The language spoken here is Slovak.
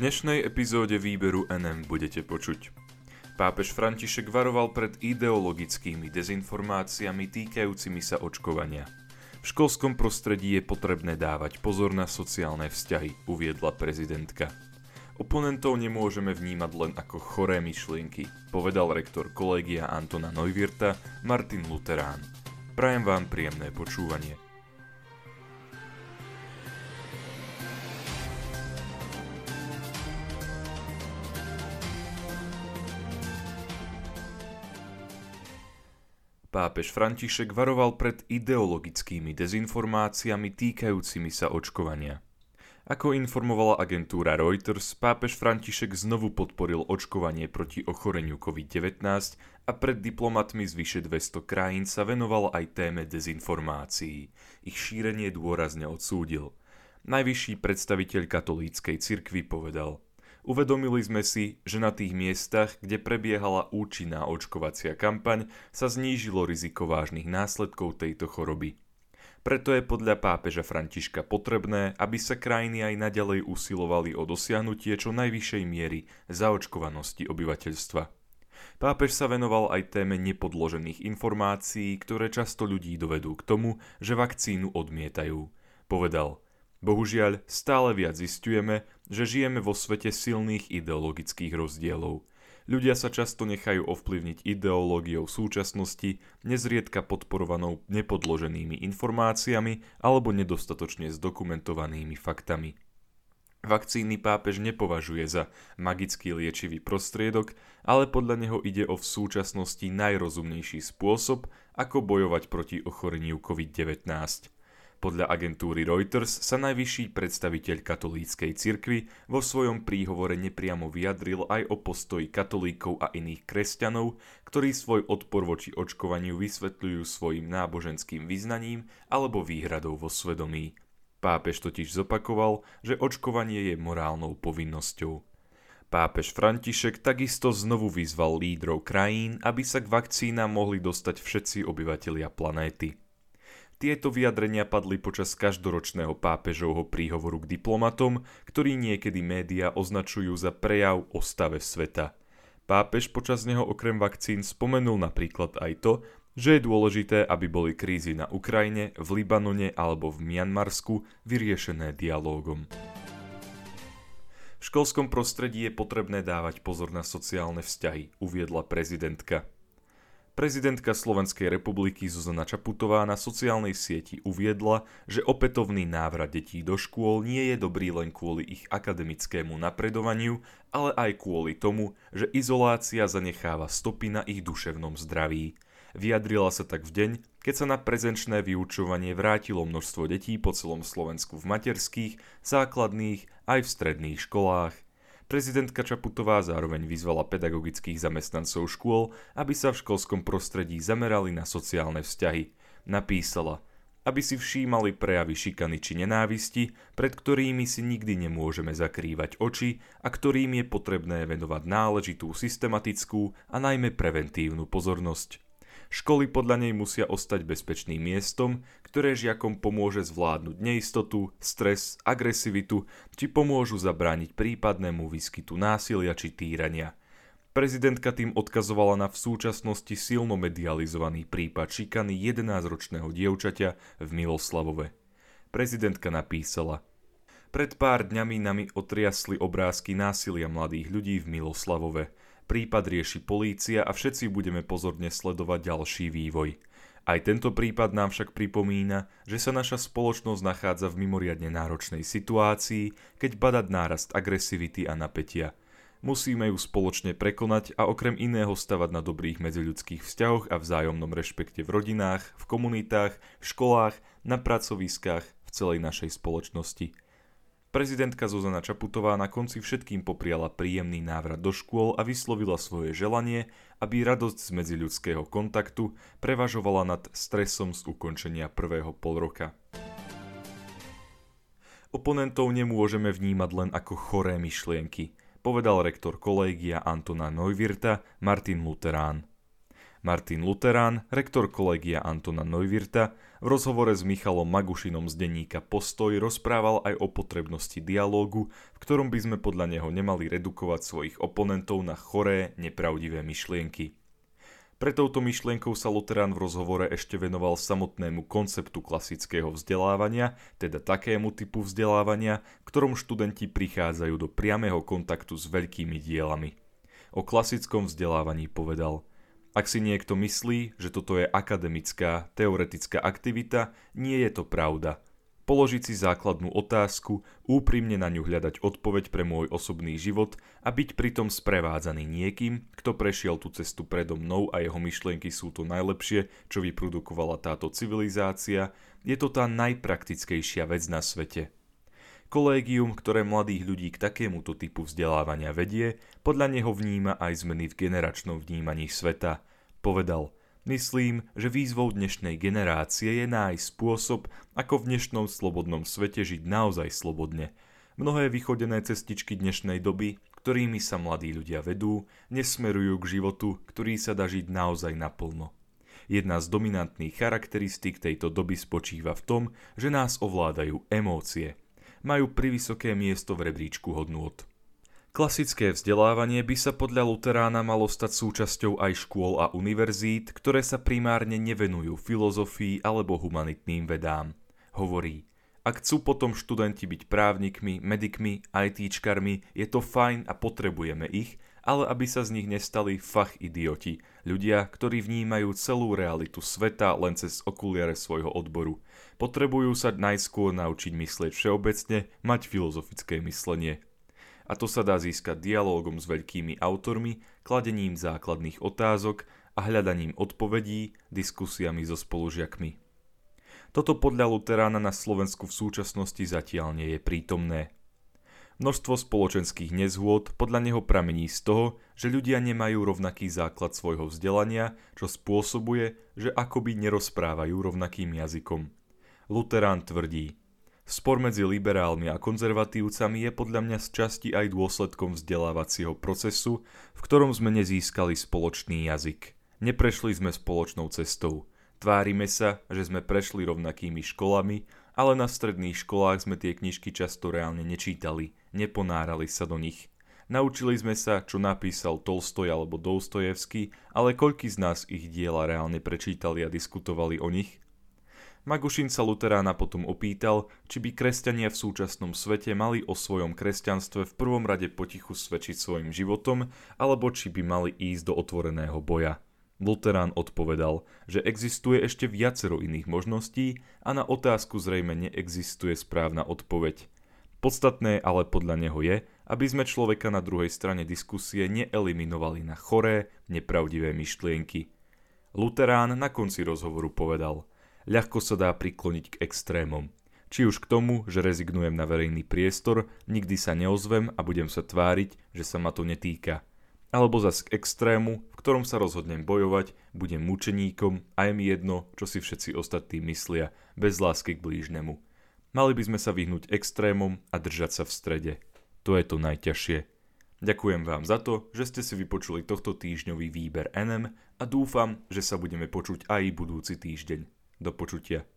dnešnej epizóde výberu NM budete počuť. Pápež František varoval pred ideologickými dezinformáciami týkajúcimi sa očkovania. V školskom prostredí je potrebné dávať pozor na sociálne vzťahy, uviedla prezidentka. Oponentov nemôžeme vnímať len ako choré myšlienky, povedal rektor kolegia Antona Neuwirta Martin Luterán. Prajem vám príjemné počúvanie. Pápež František varoval pred ideologickými dezinformáciami týkajúcimi sa očkovania. Ako informovala agentúra Reuters, pápež František znovu podporil očkovanie proti ochoreniu COVID-19 a pred diplomatmi z vyše 200 krajín sa venoval aj téme dezinformácií. Ich šírenie dôrazne odsúdil. Najvyšší predstaviteľ katolíckej cirkvi povedal – Uvedomili sme si, že na tých miestach, kde prebiehala účinná očkovacia kampaň, sa znížilo riziko vážnych následkov tejto choroby. Preto je podľa pápeža Františka potrebné, aby sa krajiny aj naďalej usilovali o dosiahnutie čo najvyššej miery zaočkovanosti obyvateľstva. Pápež sa venoval aj téme nepodložených informácií, ktoré často ľudí dovedú k tomu, že vakcínu odmietajú. Povedal – Bohužiaľ, stále viac zistujeme, že žijeme vo svete silných ideologických rozdielov. Ľudia sa často nechajú ovplyvniť ideológiou súčasnosti, nezriedka podporovanou nepodloženými informáciami alebo nedostatočne zdokumentovanými faktami. Vakcíny pápež nepovažuje za magický liečivý prostriedok, ale podľa neho ide o v súčasnosti najrozumnejší spôsob, ako bojovať proti ochoreniu COVID-19. Podľa agentúry Reuters sa najvyšší predstaviteľ katolíckej cirkvy vo svojom príhovore nepriamo vyjadril aj o postoji katolíkov a iných kresťanov, ktorí svoj odpor voči očkovaniu vysvetľujú svojim náboženským vyznaním alebo výhradou vo svedomí. Pápež totiž zopakoval, že očkovanie je morálnou povinnosťou. Pápež František takisto znovu vyzval lídrov krajín, aby sa k vakcínám mohli dostať všetci obyvatelia planéty. Tieto vyjadrenia padli počas každoročného pápežovho príhovoru k diplomatom, ktorý niekedy média označujú za prejav o stave sveta. Pápež počas neho okrem vakcín spomenul napríklad aj to, že je dôležité, aby boli krízy na Ukrajine, v Libanone alebo v Mianmarsku vyriešené dialógom. V školskom prostredí je potrebné dávať pozor na sociálne vzťahy, uviedla prezidentka. Prezidentka Slovenskej republiky Zuzana Čaputová na sociálnej sieti uviedla, že opätovný návrat detí do škôl nie je dobrý len kvôli ich akademickému napredovaniu, ale aj kvôli tomu, že izolácia zanecháva stopy na ich duševnom zdraví. Vyjadrila sa tak v deň, keď sa na prezenčné vyučovanie vrátilo množstvo detí po celom Slovensku v materských, základných aj v stredných školách. Prezidentka Čaputová zároveň vyzvala pedagogických zamestnancov škôl, aby sa v školskom prostredí zamerali na sociálne vzťahy. Napísala, aby si všímali prejavy šikany či nenávisti, pred ktorými si nikdy nemôžeme zakrývať oči a ktorým je potrebné venovať náležitú systematickú a najmä preventívnu pozornosť. Školy podľa nej musia ostať bezpečným miestom, ktoré žiakom pomôže zvládnuť neistotu, stres, agresivitu, či pomôžu zabrániť prípadnému výskytu násilia či týrania. Prezidentka tým odkazovala na v súčasnosti silno medializovaný prípad šikany 11-ročného dievčaťa v Miloslavove. Prezidentka napísala Pred pár dňami nami otriasli obrázky násilia mladých ľudí v Miloslavove – Prípad rieši polícia a všetci budeme pozorne sledovať ďalší vývoj. Aj tento prípad nám však pripomína, že sa naša spoločnosť nachádza v mimoriadne náročnej situácii, keď badať nárast agresivity a napätia. Musíme ju spoločne prekonať a okrem iného stavať na dobrých medziľudských vzťahoch a vzájomnom rešpekte v rodinách, v komunitách, v školách, na pracoviskách, v celej našej spoločnosti. Prezidentka Zuzana Čaputová na konci všetkým popriala príjemný návrat do škôl a vyslovila svoje želanie, aby radosť z medziľudského kontaktu prevažovala nad stresom z ukončenia prvého polroka. Oponentov nemôžeme vnímať len ako choré myšlienky, povedal rektor kolégia Antona Neuwirta Martin Luterán. Martin Luterán, rektor kolegia Antona Neuwirta, v rozhovore s Michalom Magušinom z denníka Postoj rozprával aj o potrebnosti dialógu, v ktorom by sme podľa neho nemali redukovať svojich oponentov na choré, nepravdivé myšlienky. Pre touto myšlienkou sa Luterán v rozhovore ešte venoval samotnému konceptu klasického vzdelávania, teda takému typu vzdelávania, ktorom študenti prichádzajú do priamého kontaktu s veľkými dielami. O klasickom vzdelávaní povedal – ak si niekto myslí, že toto je akademická, teoretická aktivita, nie je to pravda. Položiť si základnú otázku, úprimne na ňu hľadať odpoveď pre môj osobný život a byť pritom sprevádzaný niekým, kto prešiel tú cestu predo mnou a jeho myšlienky sú to najlepšie, čo vyprodukovala táto civilizácia, je to tá najpraktickejšia vec na svete. Kolégium, ktoré mladých ľudí k takémuto typu vzdelávania vedie, podľa neho vníma aj zmeny v generačnom vnímaní sveta. Povedal, myslím, že výzvou dnešnej generácie je nájsť spôsob, ako v dnešnom slobodnom svete žiť naozaj slobodne. Mnohé vychodené cestičky dnešnej doby, ktorými sa mladí ľudia vedú, nesmerujú k životu, ktorý sa dá žiť naozaj naplno. Jedna z dominantných charakteristík tejto doby spočíva v tom, že nás ovládajú emócie – majú privysoké miesto v rebríčku hodnôt. Klasické vzdelávanie by sa podľa Luterána malo stať súčasťou aj škôl a univerzít, ktoré sa primárne nevenujú filozofii alebo humanitným vedám. Hovorí, ak chcú potom študenti byť právnikmi, medikmi, ITčkarmi, je to fajn a potrebujeme ich, ale aby sa z nich nestali fach idioti, ľudia, ktorí vnímajú celú realitu sveta len cez okuliare svojho odboru. Potrebujú sa najskôr naučiť myslieť všeobecne, mať filozofické myslenie. A to sa dá získať dialógom s veľkými autormi, kladením základných otázok a hľadaním odpovedí, diskusiami so spolužiakmi. Toto podľa Luterána na Slovensku v súčasnosti zatiaľ nie je prítomné. Množstvo spoločenských nezhôd podľa neho pramení z toho, že ľudia nemajú rovnaký základ svojho vzdelania, čo spôsobuje, že akoby nerozprávajú rovnakým jazykom. Luterán tvrdí, spor medzi liberálmi a konzervatívcami je podľa mňa z časti aj dôsledkom vzdelávacieho procesu, v ktorom sme nezískali spoločný jazyk. Neprešli sme spoločnou cestou. Tvárime sa, že sme prešli rovnakými školami, ale na stredných školách sme tie knižky často reálne nečítali, neponárali sa do nich. Naučili sme sa, čo napísal Tolstoj alebo Dostojevský, ale koľky z nás ich diela reálne prečítali a diskutovali o nich? Magušin sa Luterána potom opýtal, či by kresťania v súčasnom svete mali o svojom kresťanstve v prvom rade potichu svedčiť svojim životom, alebo či by mali ísť do otvoreného boja. Luterán odpovedal, že existuje ešte viacero iných možností a na otázku zrejme neexistuje správna odpoveď. Podstatné ale podľa neho je, aby sme človeka na druhej strane diskusie neeliminovali na choré, nepravdivé myšlienky. Luterán na konci rozhovoru povedal – ľahko sa dá prikloniť k extrémom. Či už k tomu, že rezignujem na verejný priestor, nikdy sa neozvem a budem sa tváriť, že sa ma to netýka. Alebo zas k extrému, v ktorom sa rozhodnem bojovať, budem mučeníkom a je mi jedno, čo si všetci ostatní myslia, bez lásky k blížnemu. Mali by sme sa vyhnúť extrémom a držať sa v strede. To je to najťažšie. Ďakujem vám za to, že ste si vypočuli tohto týždňový výber NM a dúfam, že sa budeme počuť aj budúci týždeň. Do počutia.